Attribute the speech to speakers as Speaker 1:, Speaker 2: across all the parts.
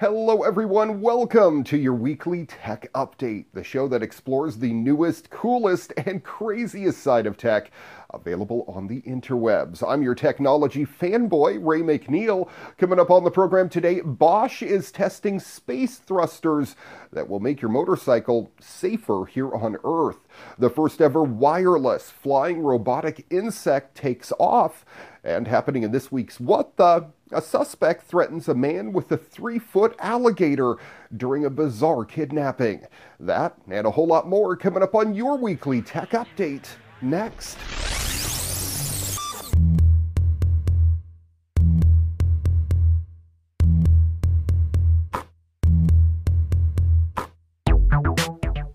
Speaker 1: Hello, everyone. Welcome to your weekly tech update, the show that explores the newest, coolest, and craziest side of tech available on the interwebs. I'm your technology fanboy, Ray McNeil. Coming up on the program today, Bosch is testing space thrusters that will make your motorcycle safer here on Earth. The first ever wireless flying robotic insect takes off. And happening in this week's What the? A suspect threatens a man with a three foot alligator during a bizarre kidnapping. That and a whole lot more coming up on your weekly tech update next.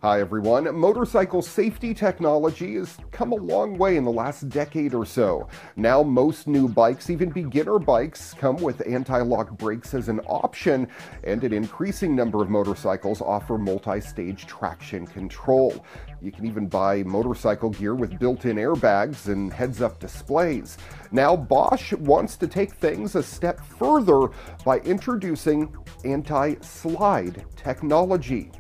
Speaker 1: Hi everyone. Motorcycle safety technology has come a long way in the last decade or so. Now most new bikes, even beginner bikes, come with anti-lock brakes as an option, and an increasing number of motorcycles offer multi-stage traction control. You can even buy motorcycle gear with built-in airbags and heads-up displays. Now Bosch wants to take things a step further by introducing anti-slide technology.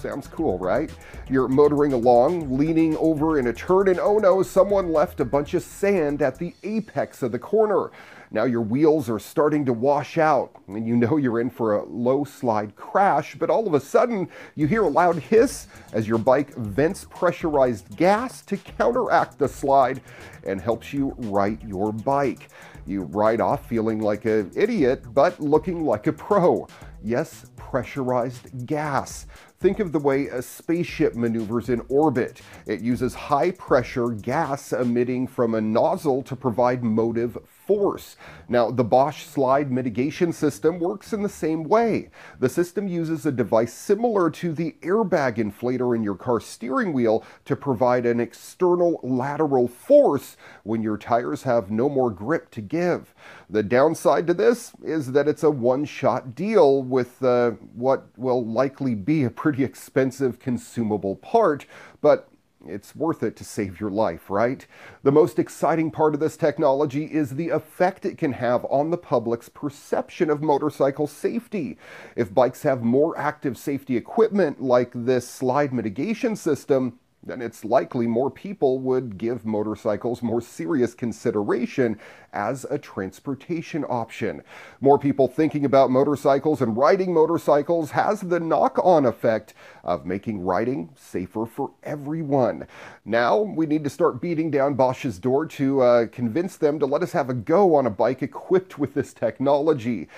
Speaker 1: Sounds cool, right? You're motoring along, leaning over in a turn, and oh no, someone left a bunch of sand at the apex of the corner. Now your wheels are starting to wash out, and you know you're in for a low slide crash, but all of a sudden you hear a loud hiss as your bike vents pressurized gas to counteract the slide and helps you right your bike. You ride off feeling like an idiot, but looking like a pro. Yes, pressurized gas. Think of the way a spaceship maneuvers in orbit. It uses high pressure gas emitting from a nozzle to provide motive force. Now, the Bosch slide mitigation system works in the same way. The system uses a device similar to the airbag inflator in your car steering wheel to provide an external lateral force when your tires have no more grip to give. The downside to this is that it's a one shot deal with uh, what will likely be a pretty expensive consumable part, but it's worth it to save your life, right? The most exciting part of this technology is the effect it can have on the public's perception of motorcycle safety. If bikes have more active safety equipment like this slide mitigation system, then it's likely more people would give motorcycles more serious consideration as a transportation option. More people thinking about motorcycles and riding motorcycles has the knock on effect of making riding safer for everyone. Now we need to start beating down Bosch's door to uh, convince them to let us have a go on a bike equipped with this technology.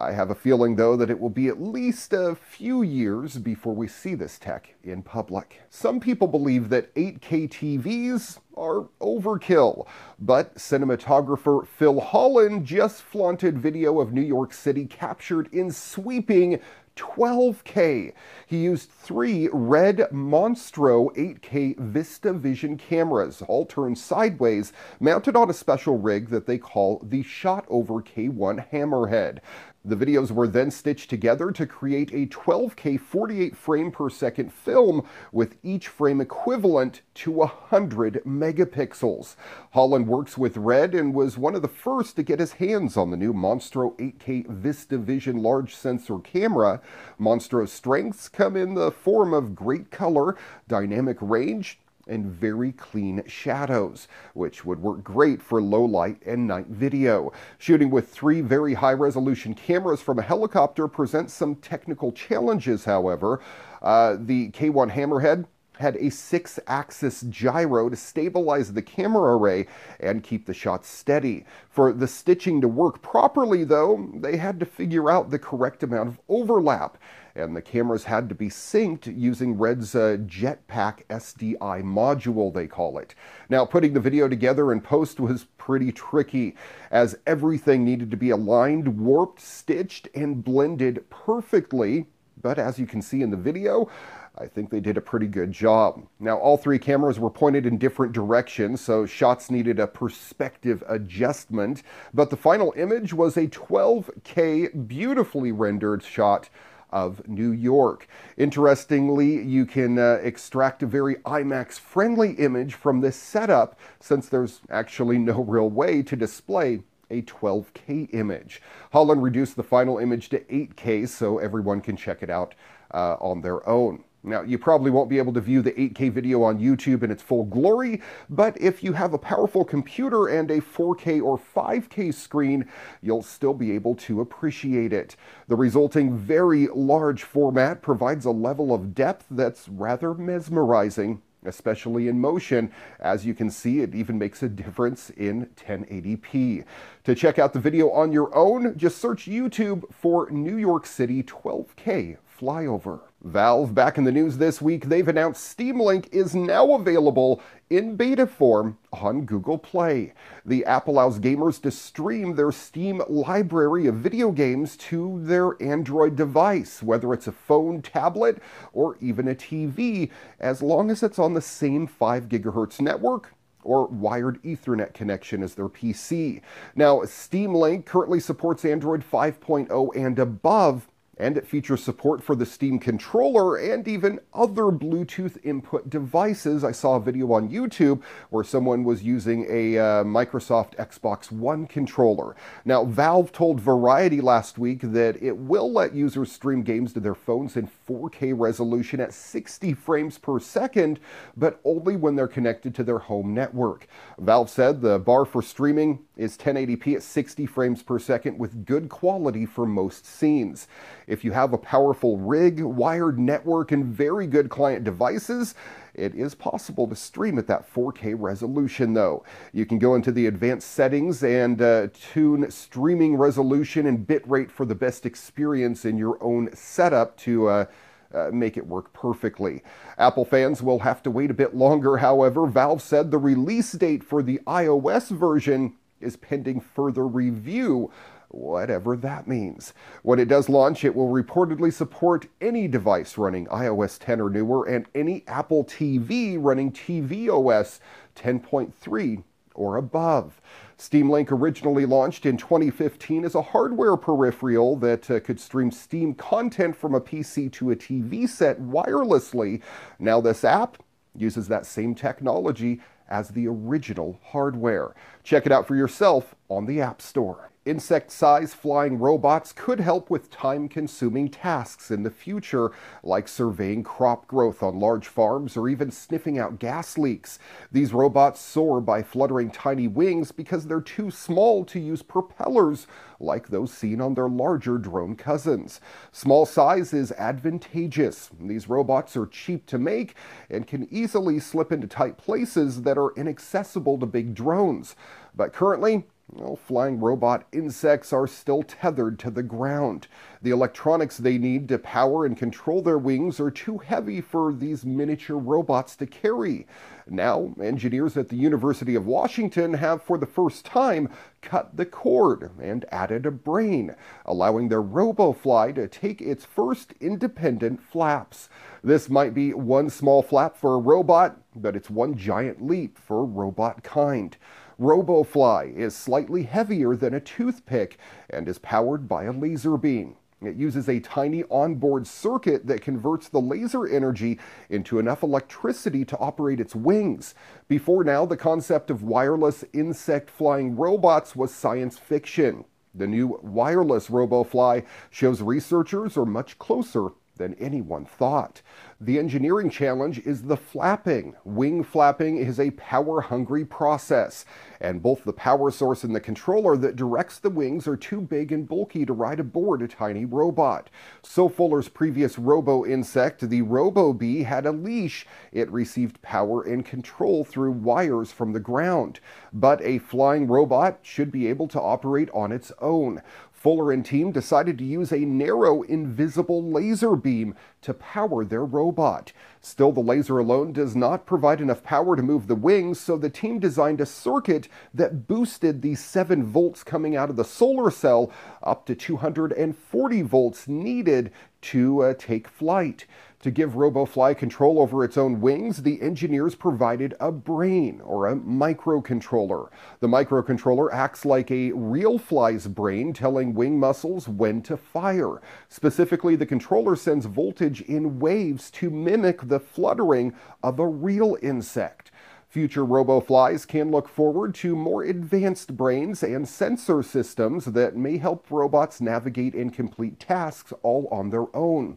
Speaker 1: I have a feeling, though, that it will be at least a few years before we see this tech in public. Some people believe that 8K TVs are overkill, but cinematographer Phil Holland just flaunted video of New York City captured in sweeping 12K. He used three red Monstro 8K VistaVision cameras, all turned sideways, mounted on a special rig that they call the Shotover K1 Hammerhead. The videos were then stitched together to create a 12K 48 frame per second film with each frame equivalent to 100 megapixels. Holland works with Red and was one of the first to get his hands on the new Monstro 8K VistaVision large sensor camera. Monstro's strengths come in the form of great color, dynamic range, and very clean shadows, which would work great for low light and night video. Shooting with three very high resolution cameras from a helicopter presents some technical challenges, however. Uh, the K1 Hammerhead had a six axis gyro to stabilize the camera array and keep the shot steady. For the stitching to work properly, though, they had to figure out the correct amount of overlap and the cameras had to be synced using Red's uh, Jetpack SDI module, they call it. Now, putting the video together in post was pretty tricky, as everything needed to be aligned, warped, stitched, and blended perfectly. But as you can see in the video, I think they did a pretty good job. Now, all three cameras were pointed in different directions, so shots needed a perspective adjustment. But the final image was a 12K beautifully rendered shot of New York. Interestingly, you can uh, extract a very IMAX friendly image from this setup since there's actually no real way to display a 12K image. Holland reduced the final image to 8K so everyone can check it out uh, on their own. Now, you probably won't be able to view the 8K video on YouTube in its full glory, but if you have a powerful computer and a 4K or 5K screen, you'll still be able to appreciate it. The resulting very large format provides a level of depth that's rather mesmerizing especially in motion. As you can see, it even makes a difference in 1080p. To check out the video on your own, just search YouTube for New York City 12K flyover. Valve back in the news this week, they've announced Steam Link is now available in beta form on Google Play. The app allows gamers to stream their Steam library of video games to their Android device, whether it's a phone, tablet, or even a TV, as long as it's on the same 5 gigahertz network or wired Ethernet connection as their PC. Now, Steam Link currently supports Android 5.0 and above, and it features support for the Steam controller and even other Bluetooth input devices. I saw a video on YouTube where someone was using a uh, Microsoft Xbox One controller. Now, Valve told Variety last week that it will let users stream games to their phones in 4K resolution at 60 frames per second, but only when they're connected to their home network. Valve said the bar for streaming is 1080p at 60 frames per second with good quality for most scenes. If you have a powerful rig, wired network, and very good client devices, it is possible to stream at that 4K resolution, though. You can go into the advanced settings and uh, tune streaming resolution and bitrate for the best experience in your own setup to. Uh, uh, make it work perfectly. Apple fans will have to wait a bit longer, however. Valve said the release date for the iOS version is pending further review whatever that means. When it does launch, it will reportedly support any device running iOS 10 or newer and any Apple TV running tvOS 10.3 or above. Steam Link originally launched in 2015 as a hardware peripheral that uh, could stream Steam content from a PC to a TV set wirelessly. Now, this app uses that same technology as the original hardware. Check it out for yourself on the App Store. Insect sized flying robots could help with time consuming tasks in the future, like surveying crop growth on large farms or even sniffing out gas leaks. These robots soar by fluttering tiny wings because they're too small to use propellers like those seen on their larger drone cousins. Small size is advantageous. These robots are cheap to make and can easily slip into tight places that are inaccessible to big drones. But currently, well, flying robot insects are still tethered to the ground. The electronics they need to power and control their wings are too heavy for these miniature robots to carry. Now, engineers at the University of Washington have, for the first time, cut the cord and added a brain, allowing their RoboFly to take its first independent flaps. This might be one small flap for a robot, but it's one giant leap for robot kind. RoboFly is slightly heavier than a toothpick and is powered by a laser beam. It uses a tiny onboard circuit that converts the laser energy into enough electricity to operate its wings. Before now, the concept of wireless insect flying robots was science fiction. The new wireless RoboFly shows researchers are much closer than anyone thought. The engineering challenge is the flapping. Wing flapping is a power hungry process, and both the power source and the controller that directs the wings are too big and bulky to ride aboard a tiny robot. So Fuller's previous robo insect, the Robo Bee, had a leash. It received power and control through wires from the ground. But a flying robot should be able to operate on its own. Fuller and team decided to use a narrow, invisible laser beam to power their robot. Still, the laser alone does not provide enough power to move the wings, so the team designed a circuit that boosted the 7 volts coming out of the solar cell up to 240 volts needed to uh, take flight. To give RoboFly control over its own wings, the engineers provided a brain or a microcontroller. The microcontroller acts like a real fly's brain, telling wing muscles when to fire. Specifically, the controller sends voltage in waves to mimic the fluttering of a real insect. Future RoboFlies can look forward to more advanced brains and sensor systems that may help robots navigate and complete tasks all on their own.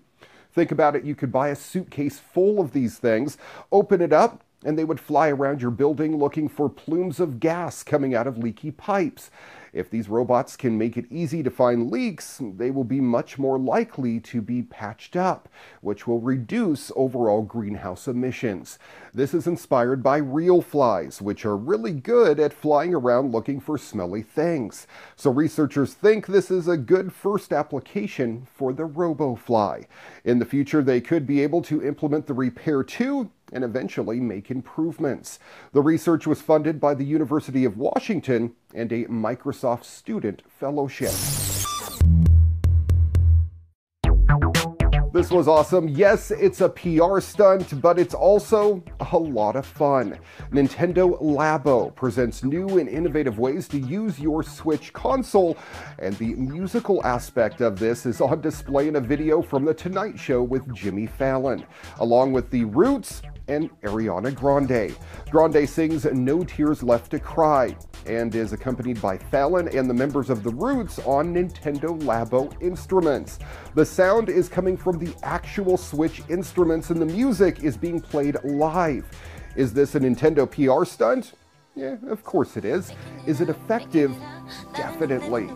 Speaker 1: Think about it, you could buy a suitcase full of these things, open it up, and they would fly around your building looking for plumes of gas coming out of leaky pipes. If these robots can make it easy to find leaks, they will be much more likely to be patched up, which will reduce overall greenhouse emissions. This is inspired by real flies, which are really good at flying around looking for smelly things. So researchers think this is a good first application for the RoboFly. In the future, they could be able to implement the repair too and eventually make improvements. The research was funded by the University of Washington and a Microsoft Student Fellowship. This was awesome. Yes, it's a PR stunt, but it's also a lot of fun. Nintendo Labo presents new and innovative ways to use your Switch console, and the musical aspect of this is on display in a video from The Tonight Show with Jimmy Fallon, along with The Roots and Ariana Grande. Grande sings No Tears Left to Cry and is accompanied by Fallon and the members of The Roots on Nintendo Labo instruments. The sound is coming from the actual Switch instruments and the music is being played live. Is this a Nintendo PR stunt? Yeah, of course it is. Is it effective? Definitely.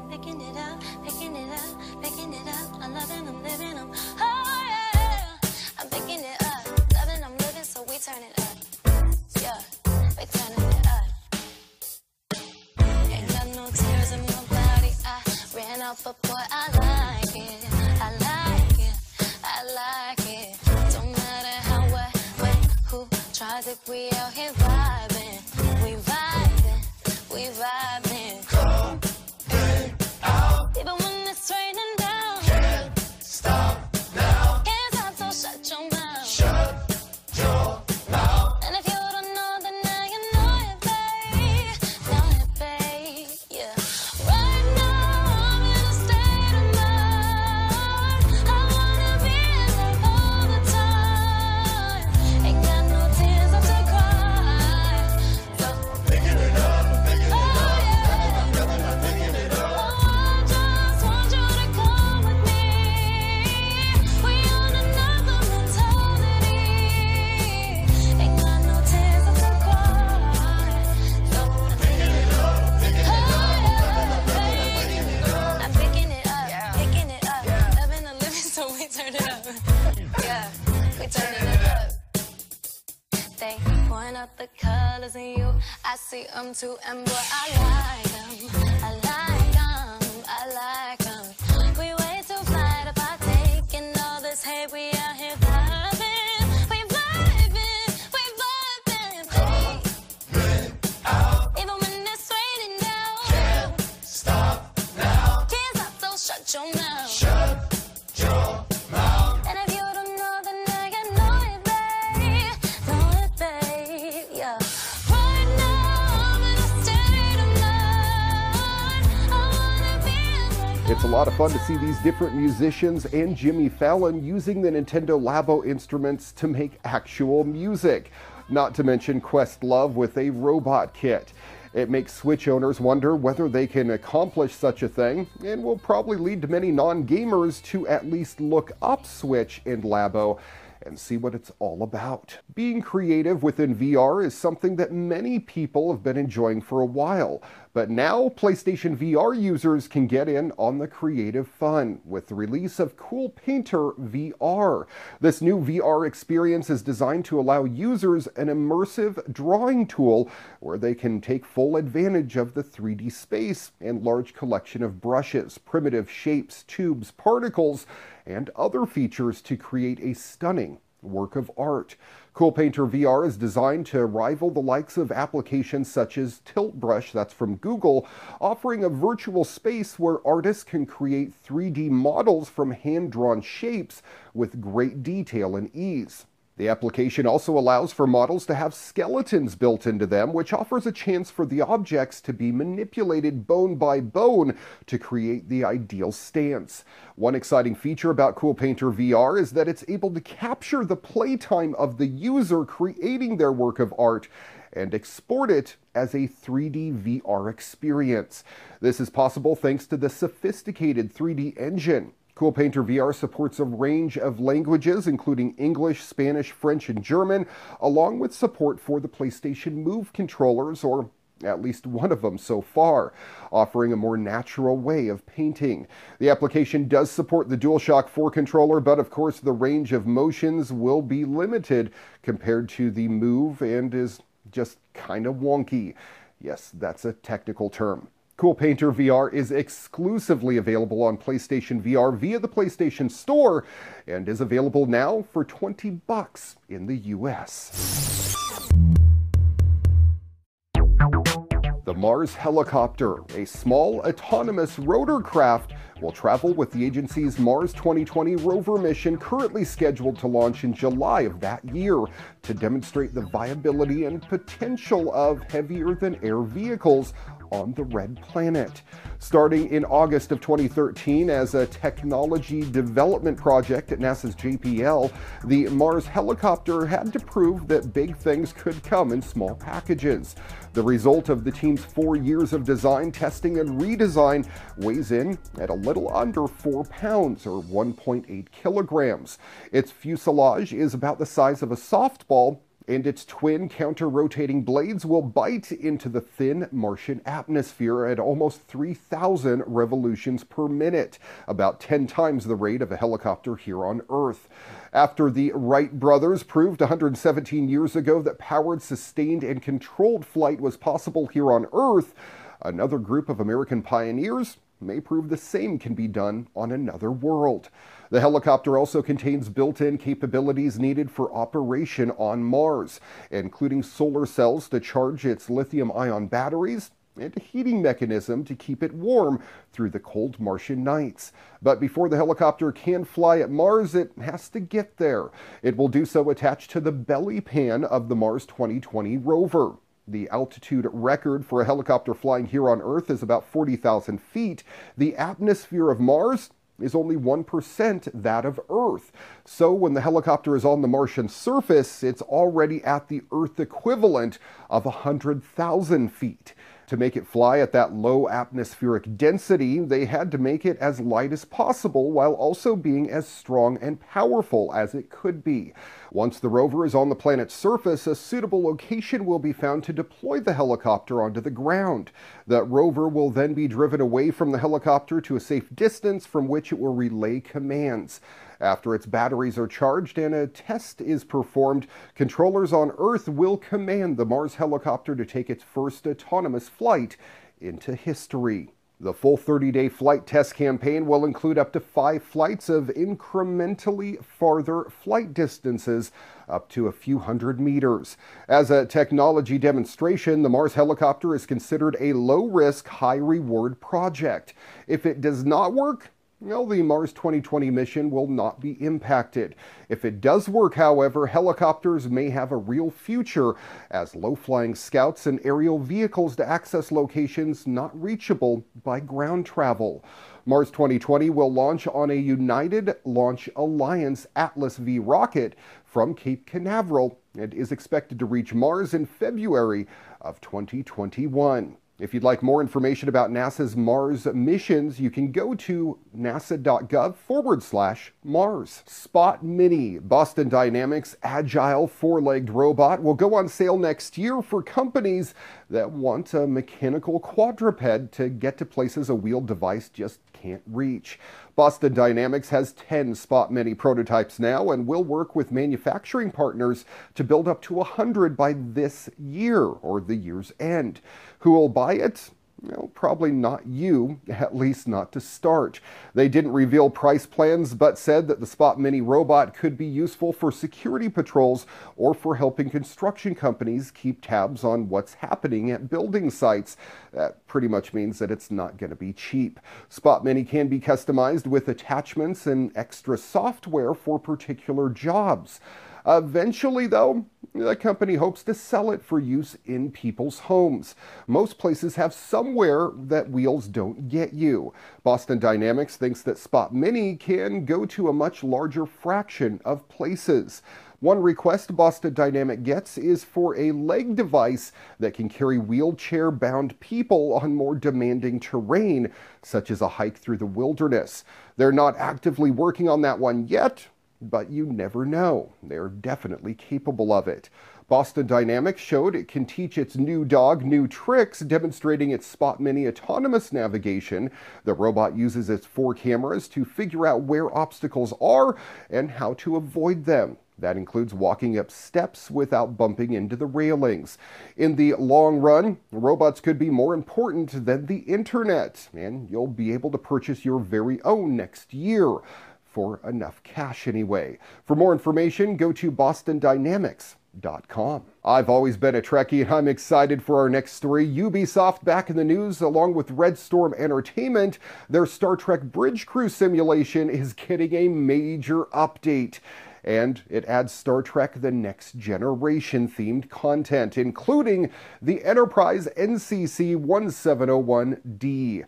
Speaker 2: Yeah, we turning it up. They point out the colors in you. I see them too, and boy, I like them. I like them. I like
Speaker 1: lot of fun to see these different musicians and Jimmy Fallon using the Nintendo Labo instruments to make actual music. Not to mention Questlove with a robot kit. It makes Switch owners wonder whether they can accomplish such a thing, and will probably lead to many non gamers to at least look up Switch and Labo and see what it's all about. Being creative within VR is something that many people have been enjoying for a while, but now PlayStation VR users can get in on the creative fun with the release of Coolpaintr VR. This new VR experience is designed to allow users an immersive drawing tool where they can take full advantage of the 3D space and large collection of brushes, primitive shapes, tubes, particles, and other features to create a stunning work of art. Coolpaintr VR is designed to rival the likes of applications such as Tilt Brush, that's from Google, offering a virtual space where artists can create 3D models from hand drawn shapes with great detail and ease. The application also allows for models to have skeletons built into them, which offers a chance for the objects to be manipulated bone by bone to create the ideal stance. One exciting feature about Coolpaintr VR is that it's able to capture the playtime of the user creating their work of art and export it as a 3D VR experience. This is possible thanks to the sophisticated 3D engine. Coolpaintr VR supports a range of languages, including English, Spanish, French, and German, along with support for the PlayStation Move controllers, or at least one of them so far, offering a more natural way of painting. The application does support the DualShock 4 controller, but of course the range of motions will be limited compared to the Move and is just kind of wonky. Yes, that's a technical term. Coolpaintr VR is exclusively available on PlayStation VR via the PlayStation Store and is available now for 20 bucks in the US. The Mars helicopter, a small autonomous rotorcraft, will travel with the agency's Mars 2020 rover mission currently scheduled to launch in July of that year to demonstrate the viability and potential of heavier than air vehicles on the red planet. Starting in August of 2013 as a technology development project at NASA's JPL, the Mars helicopter had to prove that big things could come in small packages. The result of the team's four years of design, testing, and redesign weighs in at a little under four pounds or 1.8 kilograms. Its fuselage is about the size of a softball and its twin counter rotating blades will bite into the thin Martian atmosphere at almost 3,000 revolutions per minute, about 10 times the rate of a helicopter here on Earth. After the Wright brothers proved 117 years ago that powered, sustained, and controlled flight was possible here on Earth, another group of American pioneers may prove the same can be done on another world. The helicopter also contains built in capabilities needed for operation on Mars, including solar cells to charge its lithium ion batteries and a heating mechanism to keep it warm through the cold Martian nights. But before the helicopter can fly at Mars, it has to get there. It will do so attached to the belly pan of the Mars 2020 rover. The altitude record for a helicopter flying here on Earth is about 40,000 feet. The atmosphere of Mars is only 1% that of Earth. So when the helicopter is on the Martian surface, it's already at the Earth equivalent of 100,000 feet. To make it fly at that low atmospheric density, they had to make it as light as possible while also being as strong and powerful as it could be. Once the rover is on the planet's surface, a suitable location will be found to deploy the helicopter onto the ground. The rover will then be driven away from the helicopter to a safe distance from which it will relay commands. After its batteries are charged and a test is performed, controllers on Earth will command the Mars helicopter to take its first autonomous flight into history. The full 30 day flight test campaign will include up to five flights of incrementally farther flight distances, up to a few hundred meters. As a technology demonstration, the Mars helicopter is considered a low risk, high reward project. If it does not work, well, the Mars 2020 mission will not be impacted. If it does work, however, helicopters may have a real future as low flying scouts and aerial vehicles to access locations not reachable by ground travel. Mars 2020 will launch on a United Launch Alliance Atlas V rocket from Cape Canaveral and is expected to reach Mars in February of 2021. If you'd like more information about NASA's Mars missions, you can go to nasa.gov forward slash Mars. Spot Mini, Boston Dynamics agile four legged robot, will go on sale next year for companies that want a mechanical quadruped to get to places a wheeled device just can't reach. Boston Dynamics has 10 Spot Mini prototypes now and will work with manufacturing partners to build up to 100 by this year or the year's end. Who will buy it? Well, probably not you, at least not to start. They didn't reveal price plans, but said that the Spot Mini robot could be useful for security patrols or for helping construction companies keep tabs on what's happening at building sites. That pretty much means that it's not going to be cheap. Spot Mini can be customized with attachments and extra software for particular jobs. Eventually, though, the company hopes to sell it for use in people's homes. Most places have somewhere that wheels don't get you. Boston Dynamics thinks that Spot Mini can go to a much larger fraction of places. One request Boston Dynamic gets is for a leg device that can carry wheelchair bound people on more demanding terrain, such as a hike through the wilderness. They're not actively working on that one yet, but you never know. They're definitely capable of it. Boston Dynamics showed it can teach its new dog new tricks, demonstrating its Spot Mini autonomous navigation. The robot uses its four cameras to figure out where obstacles are and how to avoid them. That includes walking up steps without bumping into the railings. In the long run, robots could be more important than the internet, and you'll be able to purchase your very own next year. For enough cash, anyway. For more information, go to Boston Dynamics. I've always been a Trekkie and I'm excited for our next story. Ubisoft back in the news along with Red Storm Entertainment. Their Star Trek Bridge Crew simulation is getting a major update. And it adds Star Trek The Next Generation themed content, including the Enterprise NCC 1701D.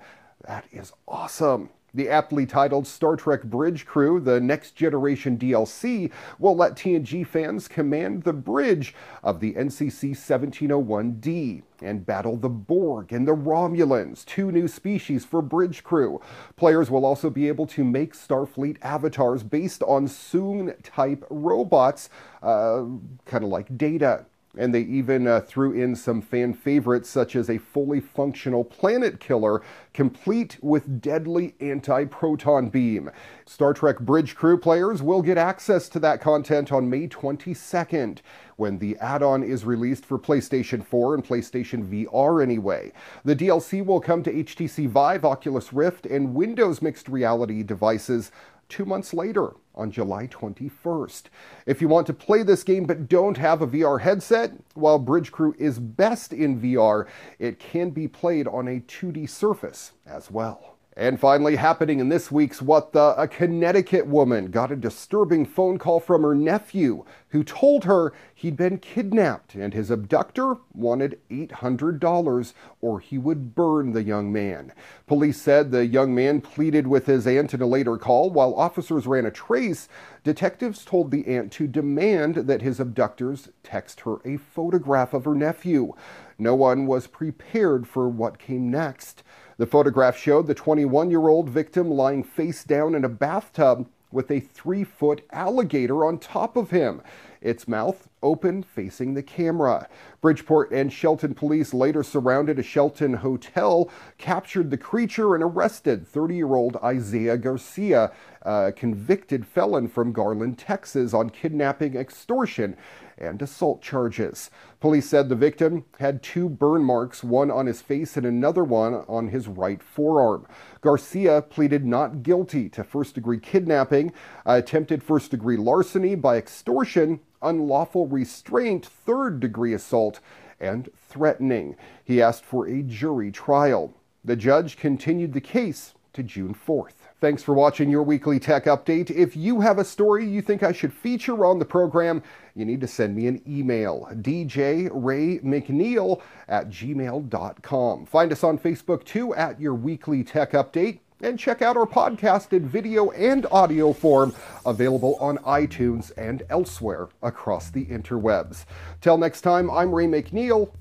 Speaker 1: That is awesome. The aptly titled Star Trek Bridge Crew, the Next Generation DLC, will let TNG fans command the bridge of the NCC 1701D and battle the Borg and the Romulans, two new species for Bridge Crew. Players will also be able to make Starfleet avatars based on Soong type robots, uh, kind of like Data. And they even uh, threw in some fan favorites, such as a fully functional planet killer, complete with deadly anti proton beam. Star Trek Bridge Crew players will get access to that content on May 22nd, when the add on is released for PlayStation 4 and PlayStation VR anyway. The DLC will come to HTC Vive, Oculus Rift, and Windows mixed reality devices two months later on July 21st. If you want to play this game but don't have a VR headset, while Bridge Crew is best in VR, it can be played on a 2D surface as well. And finally, happening in this week's What the, a Connecticut woman got a disturbing phone call from her nephew who told her he'd been kidnapped and his abductor wanted $800 or he would burn the young man. Police said the young man pleaded with his aunt in a later call. While officers ran a trace, detectives told the aunt to demand that his abductors text her a photograph of her nephew. No one was prepared for what came next. The photograph showed the 21 year old victim lying face down in a bathtub with a three foot alligator on top of him, its mouth open facing the camera. Bridgeport and Shelton police later surrounded a Shelton hotel, captured the creature, and arrested 30 year old Isaiah Garcia, a convicted felon from Garland, Texas, on kidnapping, extortion, and assault charges. Police said the victim had two burn marks, one on his face and another one on his right forearm. Garcia pleaded not guilty to first degree kidnapping, attempted first degree larceny by extortion, unlawful restraint, third degree assault, and threatening. He asked for a jury trial. The judge continued the case to June 4th. Thanks for watching your weekly tech update. If you have a story you think I should feature on the program, you need to send me an email, djraymcneil at gmail.com. Find us on Facebook too at your weekly tech update. And check out our podcast in video and audio form, available on iTunes and elsewhere across the interwebs. Till next time, I'm Ray McNeil.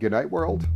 Speaker 1: Good night, world.